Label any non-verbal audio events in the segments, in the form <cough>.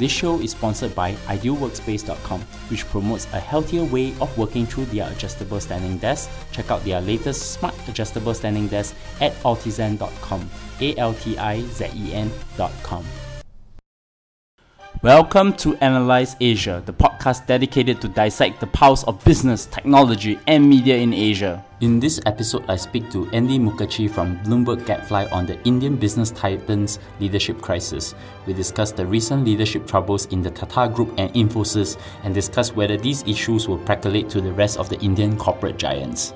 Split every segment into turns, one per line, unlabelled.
This show is sponsored by idealworkspace.com, which promotes a healthier way of working through their adjustable standing desk. Check out their latest smart adjustable standing desk at altizen.com. A L T I Z E N.com. Welcome to Analyze Asia, the podcast dedicated to dissect the pulse of business, technology, and media in Asia. In this episode, I speak to Andy Mukherjee from Bloomberg Gadfly on the Indian business titans leadership crisis. We discuss the recent leadership troubles in the Tata Group and Infosys and discuss whether these issues will percolate to the rest of the Indian corporate giants.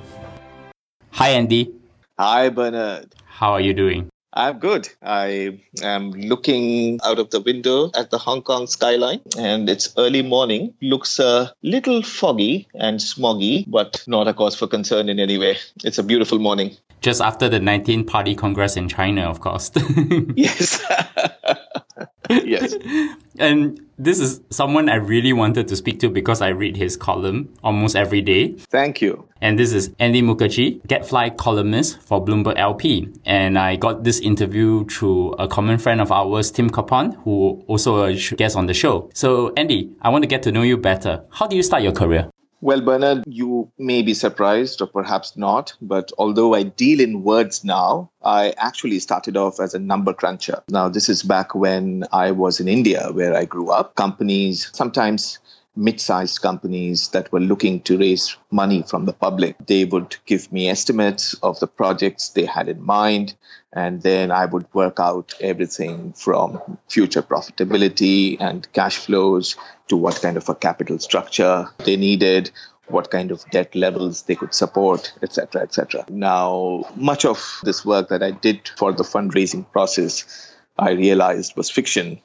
Hi, Andy.
Hi, Bernard.
How are you doing?
I'm good. I am looking out of the window at the Hong Kong skyline, and it's early morning. Looks a little foggy and smoggy, but not a cause for concern in any way. It's a beautiful morning.
Just after the 19th Party Congress in China, of course. <laughs>
yes. <laughs> yes.
And this is someone I really wanted to speak to because I read his column almost every day.
Thank you.
And this is Andy Mukherjee, Gadfly columnist for Bloomberg LP. And I got this interview through a common friend of ours, Tim Capon, who also a guest on the show. So, Andy, I want to get to know you better. How do you start your career?
Well, Bernard, you may be surprised or perhaps not, but although I deal in words now, I actually started off as a number cruncher. Now, this is back when I was in India, where I grew up. Companies sometimes mid-sized companies that were looking to raise money from the public. They would give me estimates of the projects they had in mind, and then I would work out everything from future profitability and cash flows to what kind of a capital structure they needed, what kind of debt levels they could support, etc., etc. Now, much of this work that I did for the fundraising process, I realized was fiction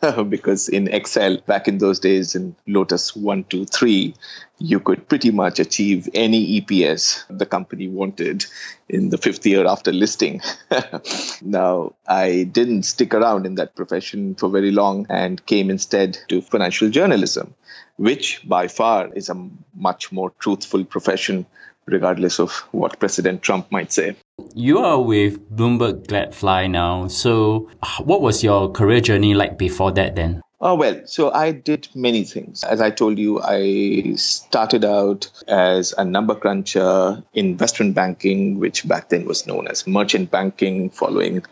<laughs> because in Excel back in those days in Lotus 123, you could pretty much achieve any EPS the company wanted in the fifth year after listing. <laughs> now, I didn't stick around in that profession for very long and came instead to financial journalism, which by far is a much more truthful profession regardless of what President Trump might say.
You are with Bloomberg Gadfly now. So, what was your career journey like before that then?
Oh, well, so I did many things. As I told you, I started out as a number cruncher, in investment banking, which back then was known as merchant banking, following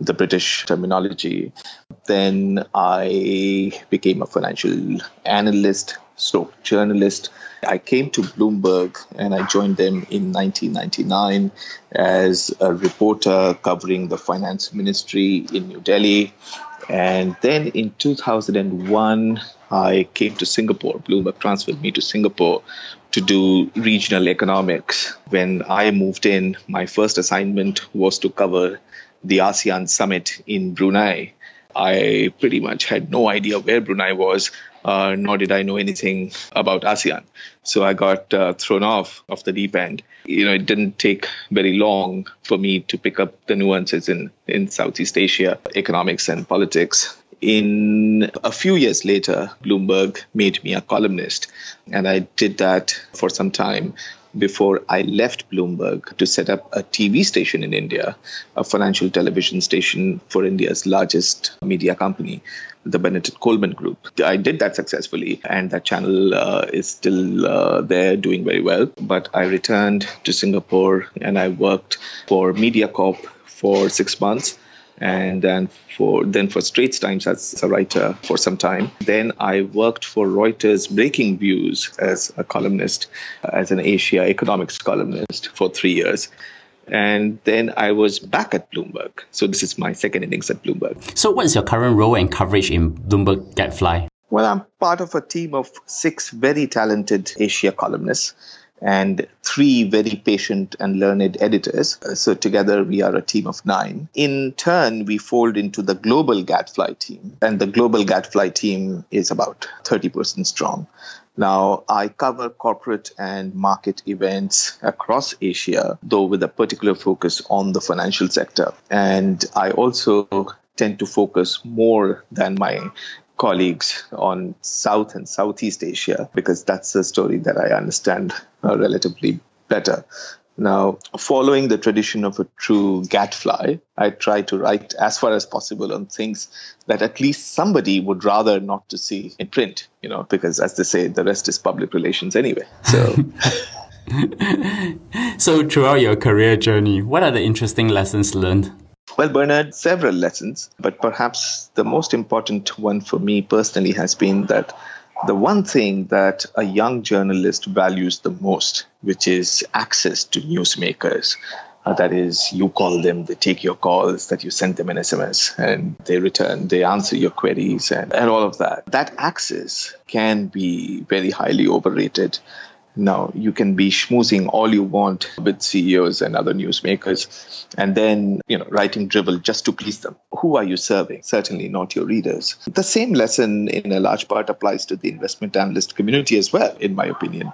the British terminology. Then I became a financial analyst, stroke journalist. I came to Bloomberg and I joined them in 1999 as a reporter covering the finance ministry in New Delhi. And then in 2001, I came to Singapore. Bloomberg transferred me to Singapore to do regional economics. When I moved in, my first assignment was to cover the ASEAN summit in Brunei. I pretty much had no idea where Brunei was, uh, nor did I know anything about ASEAN. So I got uh, thrown off of the deep end. You know, it didn't take very long for me to pick up the nuances in, in Southeast Asia economics and politics. In a few years later, Bloomberg made me a columnist, and I did that for some time before I left Bloomberg to set up a TV station in India, a financial television station for India's largest media company, the Bennett Coleman Group. I did that successfully, and that channel uh, is still uh, there doing very well. But I returned to Singapore and I worked for MediaCorp for six months and then for then for Straits Times as a writer for some time. Then I worked for Reuters Breakingviews as a columnist, as an Asia economics columnist for three years. And then I was back at Bloomberg. So this is my second innings at Bloomberg.
So what's your current role and coverage in Bloomberg Gadfly?
Well, I'm part of a team of six very talented Asia columnists and three very patient and learned editors. So together we are a team of nine. In turn, we fold into the global Gadfly team, and the global Gadfly team is about 30% strong. Now, I cover corporate and market events across Asia, though with a particular focus on the financial sector. And I also tend to focus more than my colleagues on South and Southeast Asia because that's a story that I understand Uh, relatively better. Now, following the tradition of a true gadfly, I try to write as far as possible on things that at least somebody would rather not to see in print, you know, because as they say, the rest is public relations anyway. So. <laughs>
so, throughout your career journey, what are the interesting lessons learned?
Well, Bernard, several lessons, but perhaps the most important one for me personally has been that the one thing that a young journalist values the most, which is access to newsmakers. Uh, that is, you call them, they take your calls, that you send them an SMS, and they return, they answer your queries, and, and all of that. That access can be very highly overrated. Now, you can be schmoozing all you want with CEOs and other newsmakers, and then, you know, writing drivel just to please them. Who are you serving? Certainly not your readers. The same lesson, in a large part, applies to the investment analyst community as well, in my opinion.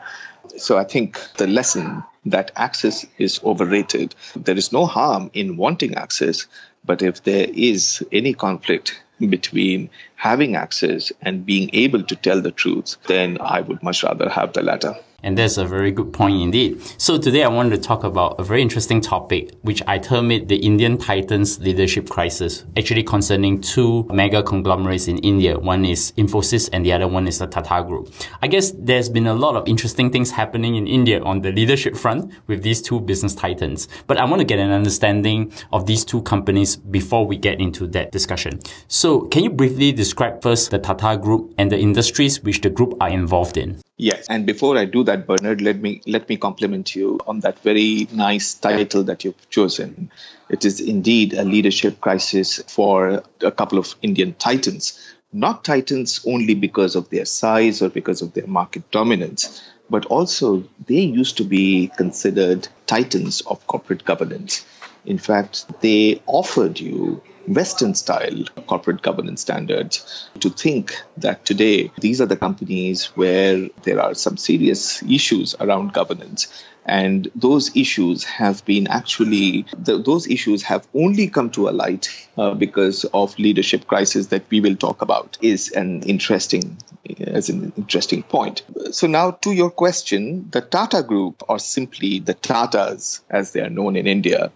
So I think the lesson that access is overrated. There is no harm in wanting access, but if there is any conflict between having access and being able to tell the truth, then I would much rather have the latter.
And that's a very good point indeed. So today I wanted to talk about a very interesting topic, which I term it the Indian Titans leadership crisis, actually concerning two mega conglomerates in India. One is Infosys and the other one is the Tata Group. I guess there's been a lot of interesting things happening in India on the leadership front with these two business titans. But I want to get an understanding of these two companies before we get into that discussion. So can you briefly describe first the Tata Group and the industries which the group are involved in?
Yes, and before I do that, Bernard, let me let me compliment you on that very nice title that you've chosen. It is indeed a leadership crisis for a couple of Indian titans. Not titans only because of their size or because of their market dominance, but also they used to be considered titans of corporate governance. In fact, they offered you Western style corporate governance standards to think that today these are the companies where there are some serious issues around governance. And those issues have been actually, the, those issues have only come to a light uh, because of leadership crisis that we will talk about is an interesting, as an interesting point. So now to your question, the Tata Group, or simply the Tatas as they are known in India,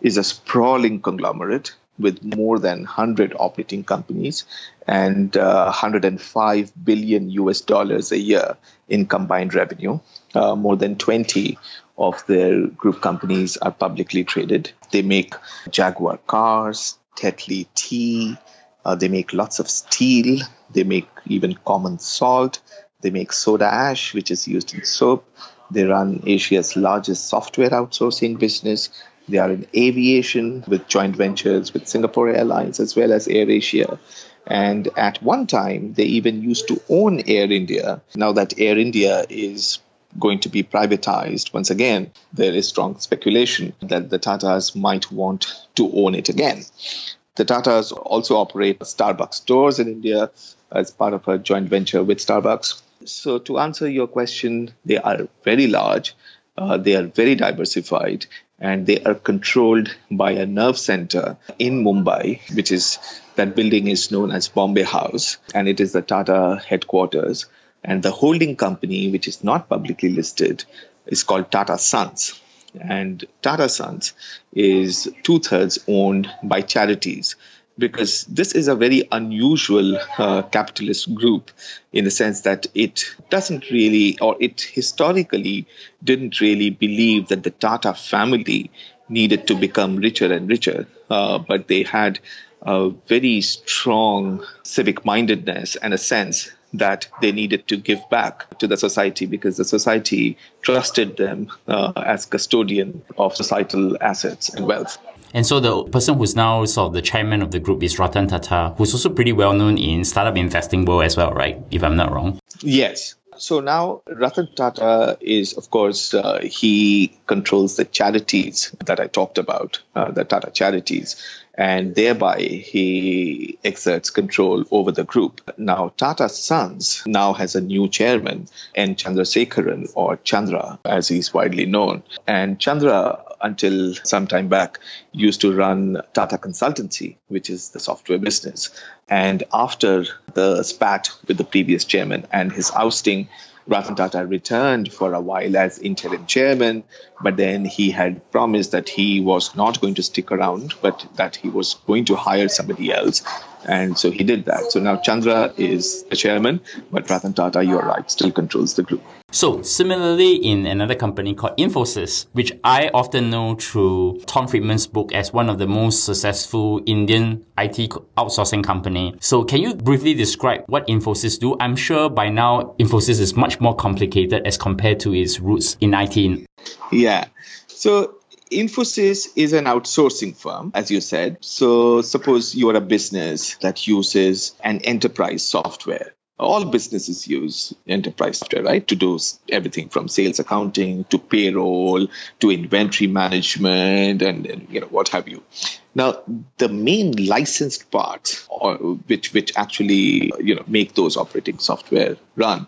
is a sprawling conglomerate with more than 100 operating companies and uh, 105 billion US dollars a year in combined revenue. Uh, more than 20 of their group companies are publicly traded. They make Jaguar cars, Tetley tea, uh, they make lots of steel, they make even common salt, they make soda ash, which is used in soap. They run Asia's largest software outsourcing business. They are in aviation with joint ventures with Singapore Airlines as well as AirAsia. And at one time, they even used to own Air India. Now that Air India is going to be privatized, once again, there is strong speculation that the Tatas might want to own it again. The Tatas also operate Starbucks stores in India as part of a joint venture with Starbucks. So, to answer your question, they are very large, uh, they are very diversified, and they are controlled by a nerve center in Mumbai, which is that building is known as Bombay House, and it is the Tata headquarters. And the holding company, which is not publicly listed, is called Tata Sons. And Tata Sons is two thirds owned by charities because this is a very unusual uh, capitalist group in the sense that it doesn't really, or it historically didn't really believe that the Tata family needed to become richer and richer, uh, but they had a very strong civic mindedness and a sense that they needed to give back to the society because the society trusted them uh, as custodian of societal assets and wealth.
And so the person who's now sort of the chairman of the group is Ratan Tata, who's also pretty well known in startup investing world as well, right? If I'm not wrong.
Yes. So now Ratan Tata is, of course, uh, he controls the charities that I talked about, uh, the Tata charities, and thereby he exerts control over the group. Now, Tata Sons now has a new chairman, N. Chandrasekaran, or Chandra, as he's widely known. And Chandra until some time back, used to run Tata Consultancy, which is the software business. And after the spat with the previous chairman and his ousting, Ratan Tata returned for a while as interim chairman, but then he had promised that he was not going to stick around, but that he was going to hire somebody else. And so he did that. So now Chandra is the chairman, but Ratan Tata, you're right, still controls the group.
So similarly, in another company called Infosys, which I often know through Tom Friedman's book as one of the most successful Indian IT outsourcing company. So can you briefly describe what Infosys do? I'm sure by now Infosys is much more complicated as compared to its roots in IT.
Yeah. So Infosys is an outsourcing firm, as you said. So suppose you are a business that uses an enterprise software all businesses use enterprise software, right? To do everything from sales accounting to payroll to inventory management and, and you know what have you. Now, the main licensed part, or which which actually you know make those operating software run,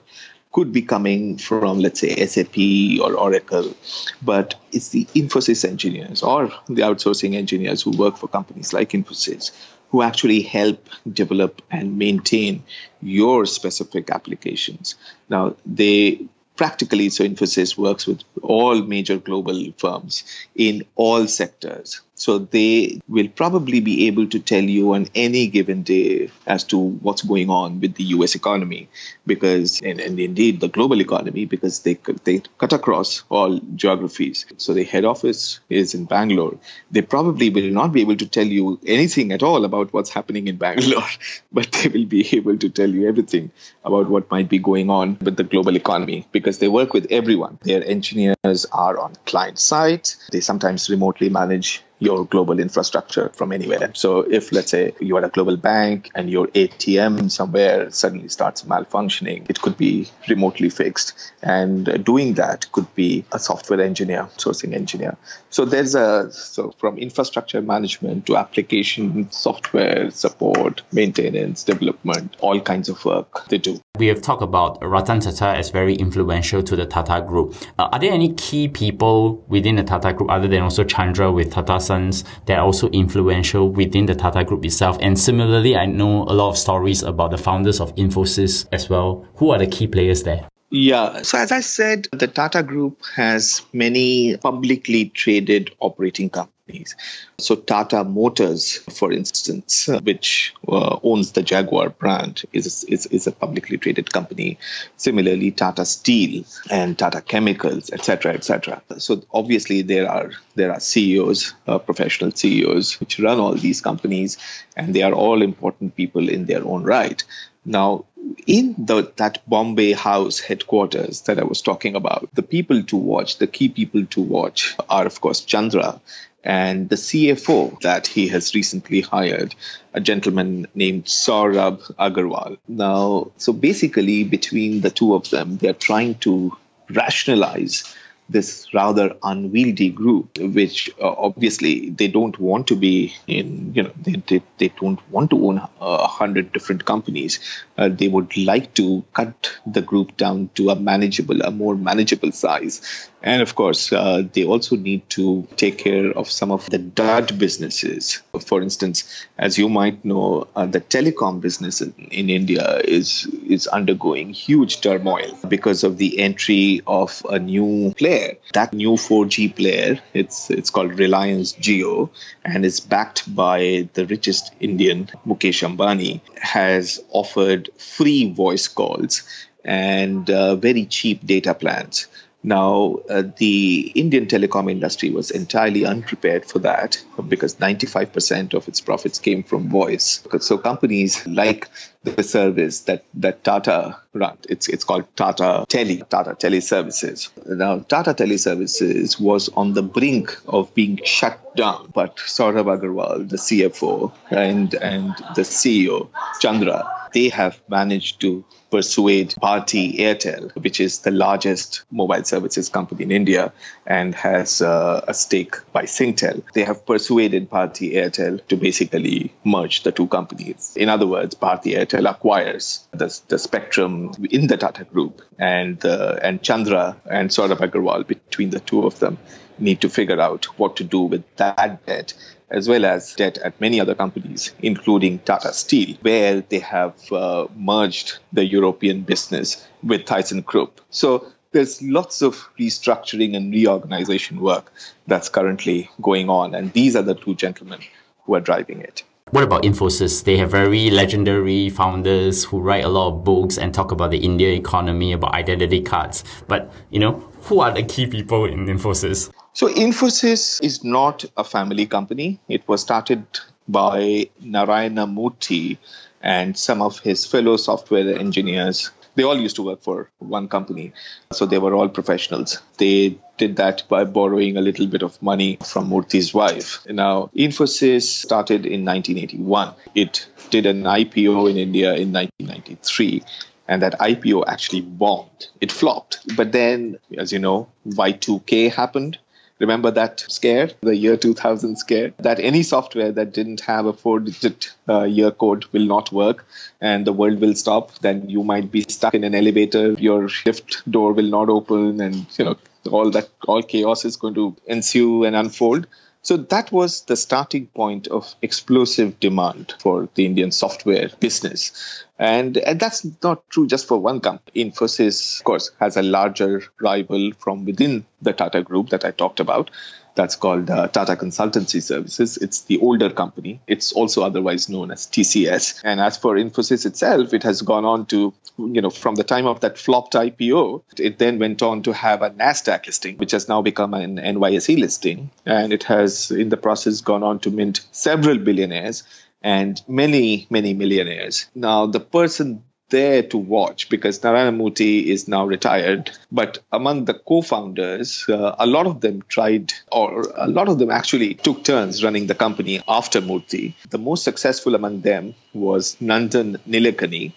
could be coming from let's say SAP or Oracle, but it's the Infosys engineers or the outsourcing engineers who work for companies like Infosys who actually help develop and maintain your specific applications. Now, they practically, so Infosys works with all major global firms in all sectors. So they will probably be able to tell you on any given day as to what's going on with the US economy because and, and indeed the global economy because they they cut across all geographies. So the head office is in Bangalore. They probably will not be able to tell you anything at all about what's happening in Bangalore, <laughs> but they will be able to tell you everything about what might be going on with the global economy because they work with everyone. Their engineers are on client site. They sometimes remotely manage your global infrastructure from anywhere. So if let's say you are a global bank and your ATM somewhere suddenly starts malfunctioning, it could be remotely fixed. And doing that could be a software engineer, sourcing engineer. So there's a so from infrastructure management to application software support, maintenance, development, all kinds of work they do.
We have talked about Ratan Tata as very influential to the Tata Group. Uh, are there any key people within the Tata Group other than also Chandra with Tata Sons that are also influential within the Tata Group itself? And similarly, I know a lot of stories about the founders of Infosys as well. Who are the key players there?
Yeah. So, as I said, the Tata Group has many publicly traded operating companies. So, Tata Motors, for instance, which uh, owns the Jaguar brand, is, is, is a publicly traded company. Similarly, Tata Steel and Tata Chemicals, etc., etc. So, obviously, there are there are CEOs, uh, professional CEOs, which run all these companies, and they are all important people in their own right. Now, in the, that Bombay house headquarters that I was talking about, the people to watch, the key people to watch are, of course, Chandra and the CFO that he has recently hired, a gentleman named Saurabh Agarwal. Now, so basically, between the two of them, they're trying to rationalize this rather unwieldy group, which uh, obviously they don't want to be in, you know, they, they, they don't want to own a hundred different companies. Uh, they would like to cut the group down to a manageable, a more manageable size. And of course, uh, they also need to take care of some of the dud businesses. For instance, as you might know, uh, the telecom business in, in India is is undergoing huge turmoil because of the entry of a new player. That new 4G player, it's it's called Reliance Jio, and is backed by the richest Indian, Mukesh Ambani, has offered free voice calls and uh, very cheap data plans. Now, uh, the Indian telecom industry was entirely unprepared for that because 95% of its profits came from voice. So companies like the service that, that Tata run, it's, it's called Tata Tele, Tata Teleservices. Now, Tata Teleservices was on the brink of being shut down, but Saurabh Agarwal, the CFO, and, and the CEO, Chandra, they have managed to persuade Bharti Airtel, which is the largest mobile services company in India and has uh, a stake by Singtel. They have persuaded Bharti Airtel to basically merge the two companies. In other words, Bharti Airtel acquires the, the spectrum in the Tata Group, and uh, and Chandra and Saurabh Agarwal between the two of them need to figure out what to do with that debt as well as debt at many other companies, including Tata Steel, where they have uh, merged the European business with Tyson ThyssenKrupp. So there's lots of restructuring and reorganization work that's currently going on. And these are the two gentlemen who are driving it.
What about Infosys? They have very legendary founders who write a lot of books and talk about the India economy, about identity cards. But, you know, who are the key people in Infosys?
So, Infosys is not a family company. It was started by Narayana Murthy and some of his fellow software engineers they all used to work for one company. So they were all professionals. They did that by borrowing a little bit of money from Murthy's wife. Now, Infosys started in 1981. It did an IPO in India in 1993 and that IPO actually bombed. It flopped. But then, as you know, Y2K happened. Remember that scare, the year 2000 scare? That any software that didn't have a four digit uh, year code will not work and the world will stop. Then you might be stuck in an elevator, your lift door will not open, and you know, all that, all chaos is going to ensue and unfold. So that was the starting point of explosive demand for the Indian software business. And, and that's not true just for one company. Infosys, of course, has a larger rival from within the Tata group that I talked about that's called uh, Tata Consultancy Services. It's the older company. It's also otherwise known as TCS. And as for Infosys itself, it has gone on to, you know, from the time of that flopped IPO, it then went on to have a NASDAQ listing, which has now become an NYSE listing. And it has, in the process, gone on to mint several billionaires and many, many millionaires. Now, the person there to watch because Narayana Murthy is now retired. But among the co founders, uh, a lot of them tried, or a lot of them actually took turns running the company after Murthy. The most successful among them was Nandan Nilekani.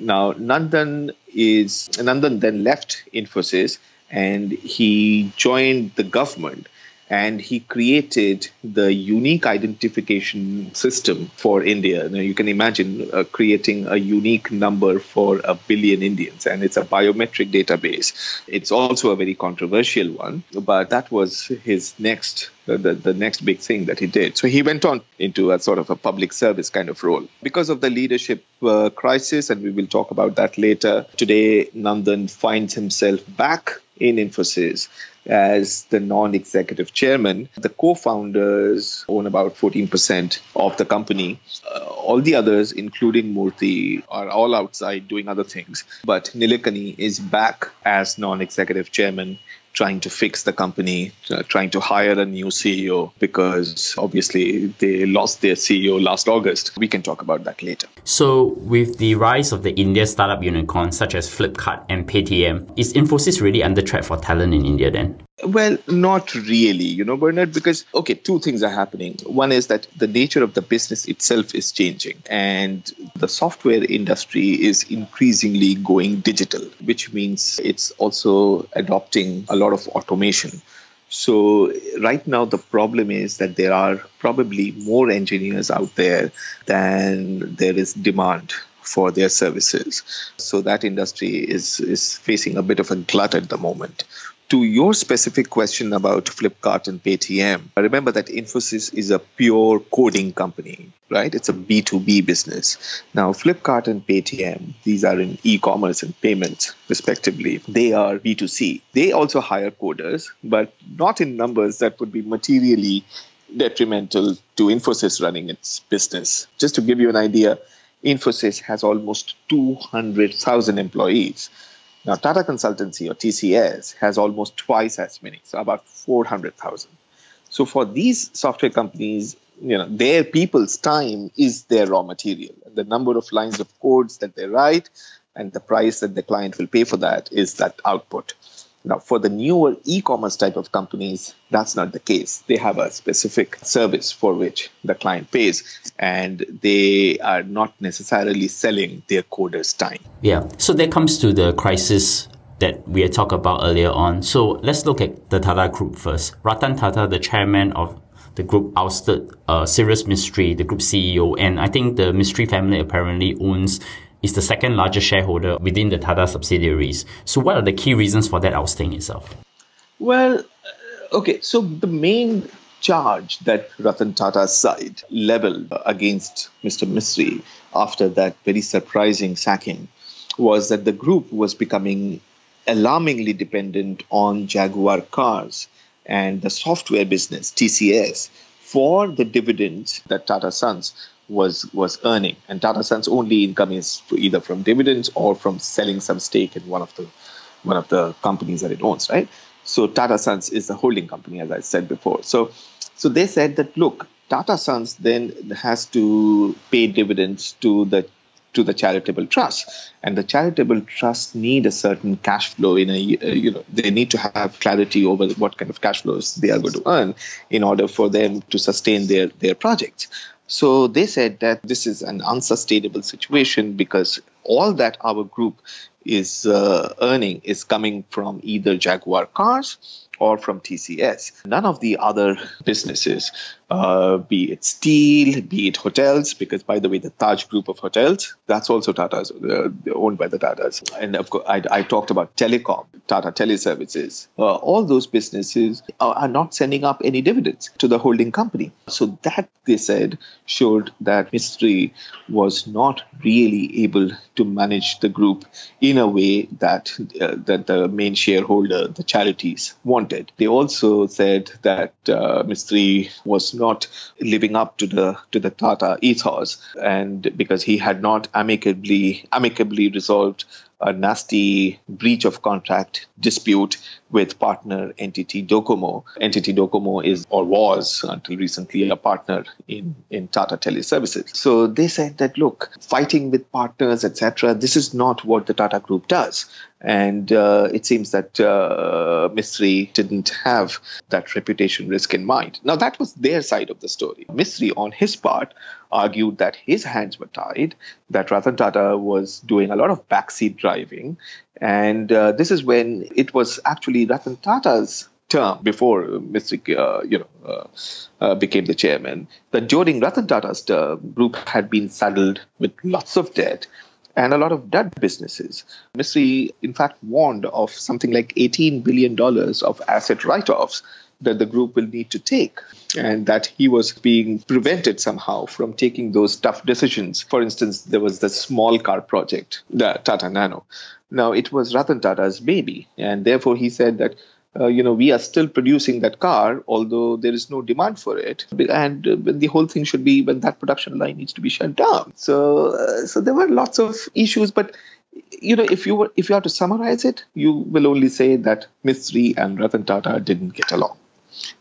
Now, Nandan is Nandan then left Infosys and he joined the government and he created the unique identification system for India. Now, you can imagine uh, creating a unique number for a billion Indians, and it's a biometric database. It's also a very controversial one, but that was his next. The, the, next big thing that he did. So he went on into a sort of a public service kind of role. Because of the leadership uh, crisis, and we will talk about that later, today Nandan finds himself back in Infosys as the non executive chairman. The co founders own about 14% of the company. Uh, all the others, including Murthy, are all outside doing other things. But Nilekani is back as non executive chairman trying to fix the company, uh, trying to hire a new CEO because obviously they lost their CEO last August. We can talk about that later.
So, with the rise of the India startup unicorns such as Flipkart and Paytm, is Infosys really under threat for talent in India then?
Well, not really, you know, Bernard, because, okay, two things are happening. One is that the nature of the business itself is changing, and the software industry is increasingly going digital, which means it's also adopting a lot of automation. So, right now, the problem is that there are probably more engineers out there than there is demand for their services. So, that industry is, is facing a bit of a glut at the moment to your specific question about Flipkart and Paytm, remember that Infosys is a pure coding company, right? It's a B2B business. Now, Flipkart and Paytm, these are in e commerce and payments, respectively. They are B2C. They also hire coders, but not in numbers that would be materially detrimental to Infosys running its business. Just to give you an idea, Infosys has almost 200,000 employees. Now, Tata Consultancy or TCS has almost twice as many, so about 400,000. So for these software companies, you know, their people's time is their raw material. The number of lines of codes that they write and the price that the client will pay for that is that output. Now, for the newer e commerce type of companies, that's not the case. They have a specific service for which the client pays, and they are not necessarily selling their coders' time.
Yeah. So that comes to the crisis that we had talked about earlier on. So let's look at the Tata Group first. Ratan Tata, the chairman of the group ousted uh, Cyrus Mistry, the group CEO, and I think the Mistry family apparently owns is the second largest shareholder within the Tata subsidiaries. So, what are the key reasons for that ousting itself?
Well, uh, okay, so the main charge that Ratan Tata's side leveled against Mr. Mistry after that very surprising sacking was that the group was becoming alarmingly dependent on Jaguar cars and the software business, TCS, for the dividends that Tata Sons was was earning. And Tata Sons' only income is either from dividends or from selling some stake in one of the one of the companies that it owns, right? So Tata Sons is the holding company, as I said before. So so they said that look, Tata Sons then has to pay dividends to the to the charitable trust and the charitable trust need a certain cash flow in a you know they need to have clarity over what kind of cash flows they are going to earn in order for them to sustain their their projects so they said that this is an unsustainable situation because all that our group is uh, earning is coming from either Jaguar cars or from TCS. None of the other businesses, uh, be it steel, be it hotels, because by the way, the Taj group of hotels, that's also Tata's, uh, owned by the Tatas. And of course, I, I talked about telecom, Tata Teleservices. Uh, all those businesses are, are not sending up any dividends to the holding company. So that, they said, showed that Mistry was not really able to manage the group in a way that, uh, that the main shareholder, the charities, wanted wanted. They also said that uh, Mistry was not living up to the to the Tata ethos, and because he had not amicably amicably resolved a nasty breach of contract dispute with partner NTT Docomo. NTT Docomo is or was until recently a partner in, in Tata Teleservices. So they said that look, fighting with partners, etc., this is not what the Tata Group does. And uh, it seems that uh, Mistry didn't have that reputation risk in mind. Now, that was their side of the story. Mistry, on his part, argued that his hands were tied, that Ratan Tata was doing a lot of backseat driving. And uh, this is when it was actually Ratan Tata's term before Mr. Uh, you know, uh, uh, became the chairman, that during Ratan Tata's term, group had been saddled with lots of debt and a lot of debt businesses. Mistry, in fact, warned of something like $18 billion of asset write offs that the group will need to take, and that he was being prevented somehow from taking those tough decisions. For instance, there was the small car project, the Tata Nano. Now, it was Ratan Tata's baby, and therefore he said that uh, you know, we are still producing that car, although there is no demand for it. And uh, the whole thing should be when that production line needs to be shut down. So, uh, so there were lots of issues, but you know, if you were, if you have to summarize it, you will only say that Mistry and Ratan Tata didn't get along.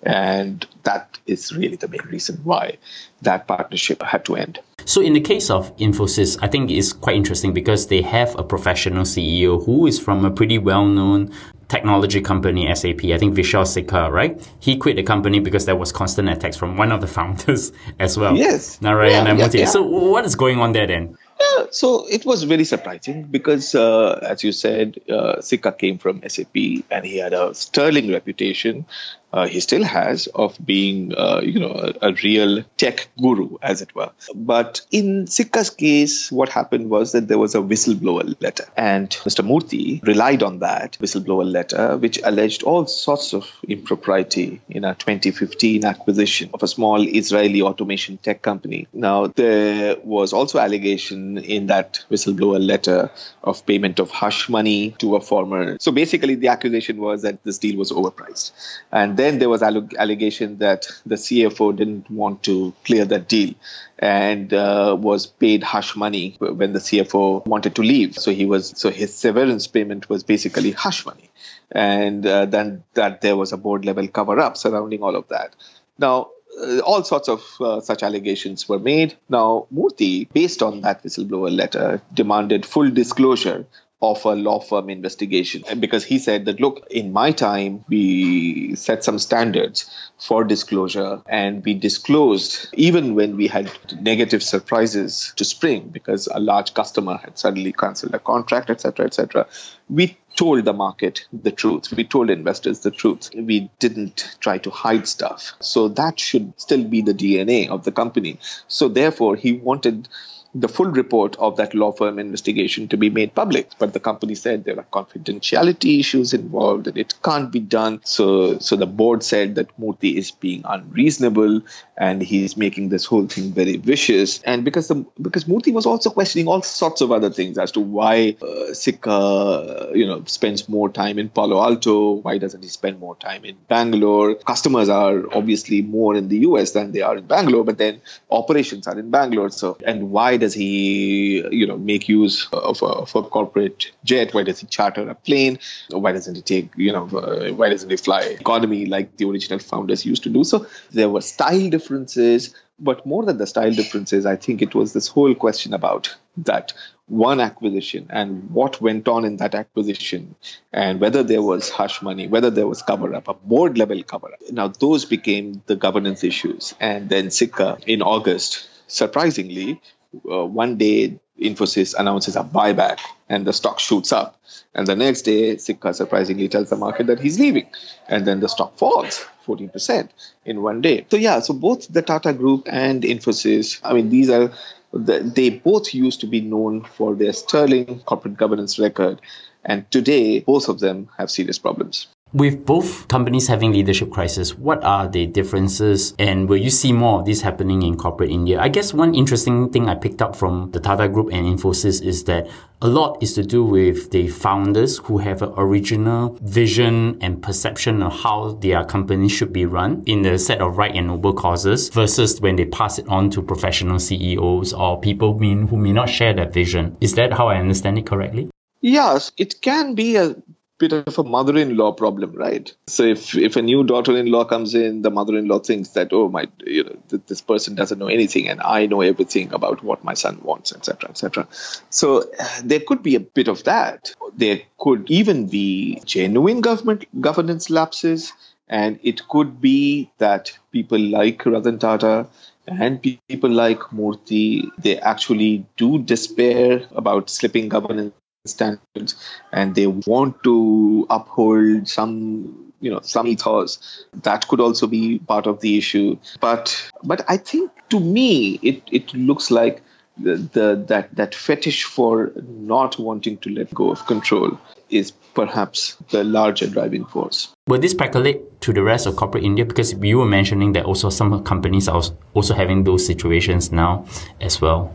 And that is really the main reason why that partnership had to end.
So, in the case of Infosys, I think it's quite interesting because they have a professional CEO who is from a pretty well known technology company, SAP. I think Vishal Sikka, right? He quit the company because there was constant attacks from one of the <laughs> founders as well.
Yes.
Narayan yeah, yeah, yeah. So, what is going on there then?
Yeah, so it was very surprising because, uh, as you said, uh, Sikka came from SAP and he had a sterling reputation uh, he still has of being, uh, you know, a, a, real tech guru, as it were. But in Sikka's case, what happened was that there was a whistleblower letter, and Mr. Murthy relied on that whistleblower letter, which alleged all sorts of impropriety in a 2015 acquisition of a small Israeli automation tech company. Now, there was also allegation in that whistleblower letter of payment of hush money to a former. So basically, the accusation was that this deal was overpriced, and then there was allegation that the CFO didn't want to clear that deal and uh, was paid hush money when the CFO wanted to leave. So he was so his severance payment was basically hush money, and uh, then that there was a board level cover up surrounding all of that. Now uh, all sorts of uh, such allegations were made. Now, Murthy, based on that whistleblower letter, demanded full disclosure of a law firm investigation. Because he said that look in my time we set some standards for disclosure and we disclosed even when we had negative surprises to spring because a large customer had suddenly cancelled a contract etc etc we told the market the truth. We told investors the truth. We didn't try to hide stuff. So that should still be the dna of the company. So therefore he wanted the full report of that law firm investigation to be made public. But the company said there are confidentiality issues involved and it can't be done. So, so the board said that Murthy is being unreasonable and he's making this whole thing very vicious. And because the because Murthy was also questioning all sorts of other things as to why uh, Sikka, you know, spends more time in Palo Alto, why doesn't he spend more time in Bangalore? Customers are obviously more in the US than they are in Bangalore, but then operations are in Bangalore. So, and why does he, you know, make use of a, of a corporate jet? Why does he charter a plane? Why doesn't he take, you know, uh, why doesn't he fly economy like the original founders used to do? So there were style differences, but more than the style differences, I think it was this whole question about that one acquisition and what went on in that acquisition and whether there was hush money, whether there was cover up, a board level cover up. Now, those became the governance issues. And then Sikka in August, surprisingly, uh, one day Infosys announces a buyback and the stock shoots up. And the next day, Sikka surprisingly tells the market that he's leaving. And then the stock falls 14% in one day. So, yeah, so both the Tata Group and Infosys, I mean, these are, they both used to be known for their sterling corporate governance record. And today, both of them have serious problems.
With both companies having leadership crisis, what are the differences and will you see more of this happening in corporate India? I guess one interesting thing I picked up from the Tata Group and Infosys is that a lot is to do with the founders who have an original vision and perception of how their company should be run in the set of right and noble causes versus when they pass it on to professional CEOs or people who may not share that vision. Is that how I understand it correctly?
Yes, it can be a bit of a mother-in-law problem, right? So if if a new daughter-in-law comes in, the mother-in-law thinks that oh my, you know, th- this person doesn't know anything, and I know everything about what my son wants, etc., etc. So uh, there could be a bit of that. There could even be genuine government governance lapses, and it could be that people like Ratan Tata and people like Murthy, they actually do despair about slipping governance standards and they want to uphold some you know some ethos that could also be part of the issue but but i think to me it it looks like the, the that that fetish for not wanting to let go of control is perhaps the larger driving force.
Will this percolate to the rest of corporate India? Because you were mentioning that also some companies are also having those situations now as well.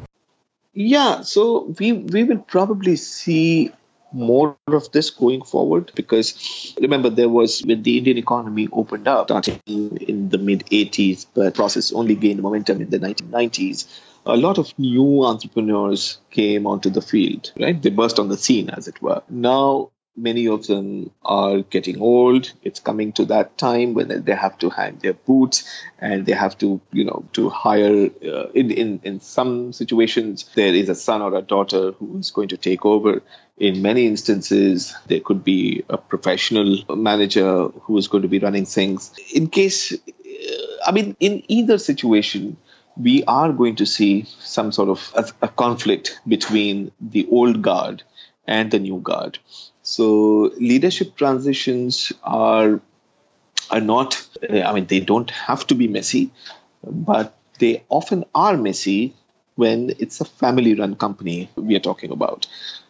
Yeah, so we we will probably see more of this going forward because remember there was when the Indian economy opened up starting in the mid 80s but process only gained momentum in the 1990s a lot of new entrepreneurs came onto the field right? They burst on the scene as it were. Now many of them are getting old. It's coming to that time when they have to hang their boots and they have to you know to hire uh, in, in in some situations there is a son or a daughter who is going to take over. In many instances there could be a professional manager who is going to be running things. In case uh, i mean in either situation we are going to see some sort of a, a conflict between the old guard and the new guard so leadership transitions are are not. I mean, they don't have to be messy, but they often are messy when it's a family-run company we are talking about,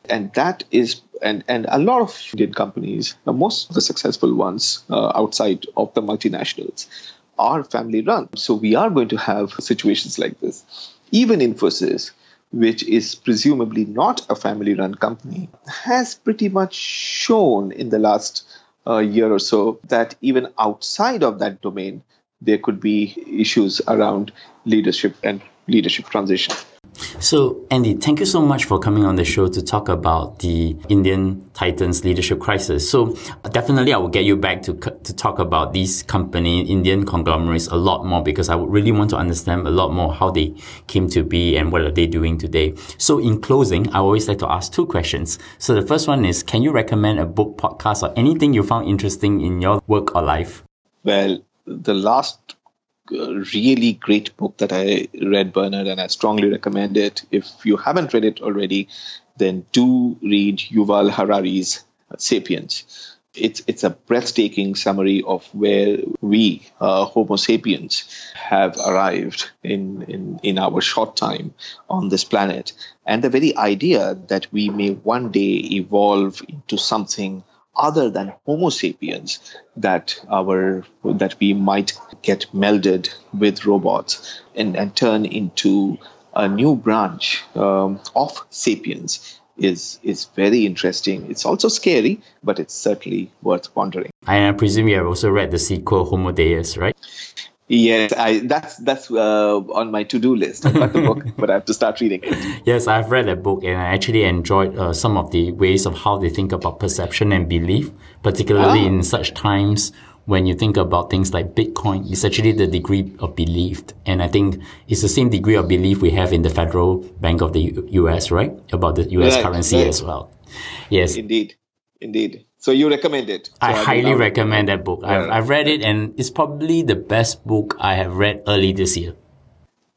and that is and and a lot of Indian companies, most of the successful ones uh, outside of the multinationals, are family-run. So we are going to have situations like this. Even Infosys, which is presumably not a family run company, has pretty much shown in the last uh, year or so that even outside of that domain, there could be issues around leadership and leadership transition.
So, Andy, thank you so much for coming on the show to talk about the Indian Titans leadership crisis. So, definitely, I will get you back to to talk about these company Indian conglomerates a lot more because I would really want to understand a lot more how they came to be and what are they doing today. So, in closing, I always like to ask two questions. So, the first one is, can you recommend a book, podcast, or anything you found interesting in your work or life?
Well, the last really great book that I read, Bernard, and I strongly recommend it. If you haven't read it already, then do read Yuval Harari's Sapiens. it's it's a breathtaking summary of where we uh, Homo sapiens have arrived in, in in our short time on this planet, and the very idea that we may one day evolve into something other than Homo sapiens that our that we might get melded with robots and, and turn into a new branch um, of sapiens is is very interesting. It's also scary, but it's certainly worth pondering.
I presume you have also read the sequel Homo Deus, right?
Yes, I that's that's uh, on my to-do list. I've got the book, <laughs> but I have to start reading it.
Yes, I've read that book, and I actually enjoyed uh, some of the ways of how they think about perception and belief, particularly ah. in such times when you think about things like Bitcoin, it's actually the degree of belief. And I think it's the same degree of belief we have in the Federal Bank of the U- US, right? About the US right, currency right. as well. Yes.
Indeed. Indeed. So you recommend it? So
I, I highly recommend that book. I've, I've read it and it's probably the best book I have read early this year.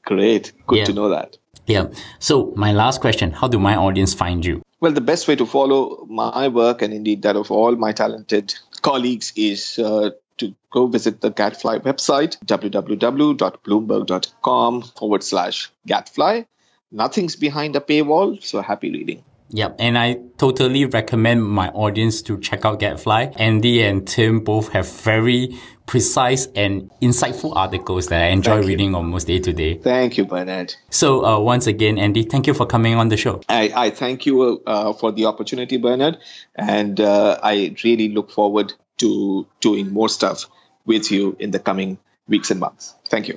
Great. Good yeah. to know that.
Yeah. So my last question, how do my audience find you?
Well, the best way to follow my work and indeed that of all my talented colleagues is uh, to go visit the Gadfly website, www.bloomberg.com forward slash Gadfly. Nothing's behind a paywall, so happy reading.
Yep, and I totally recommend my audience to check out Gadfly. Andy and Tim both have very precise and insightful articles that I enjoy thank reading you. almost day to day.
Thank you, Bernard.
So uh, once again, Andy, thank you for coming on the show.
I, I thank you uh, for the opportunity, Bernard, and uh, I really look forward to doing more stuff with you in the coming weeks and months. Thank you.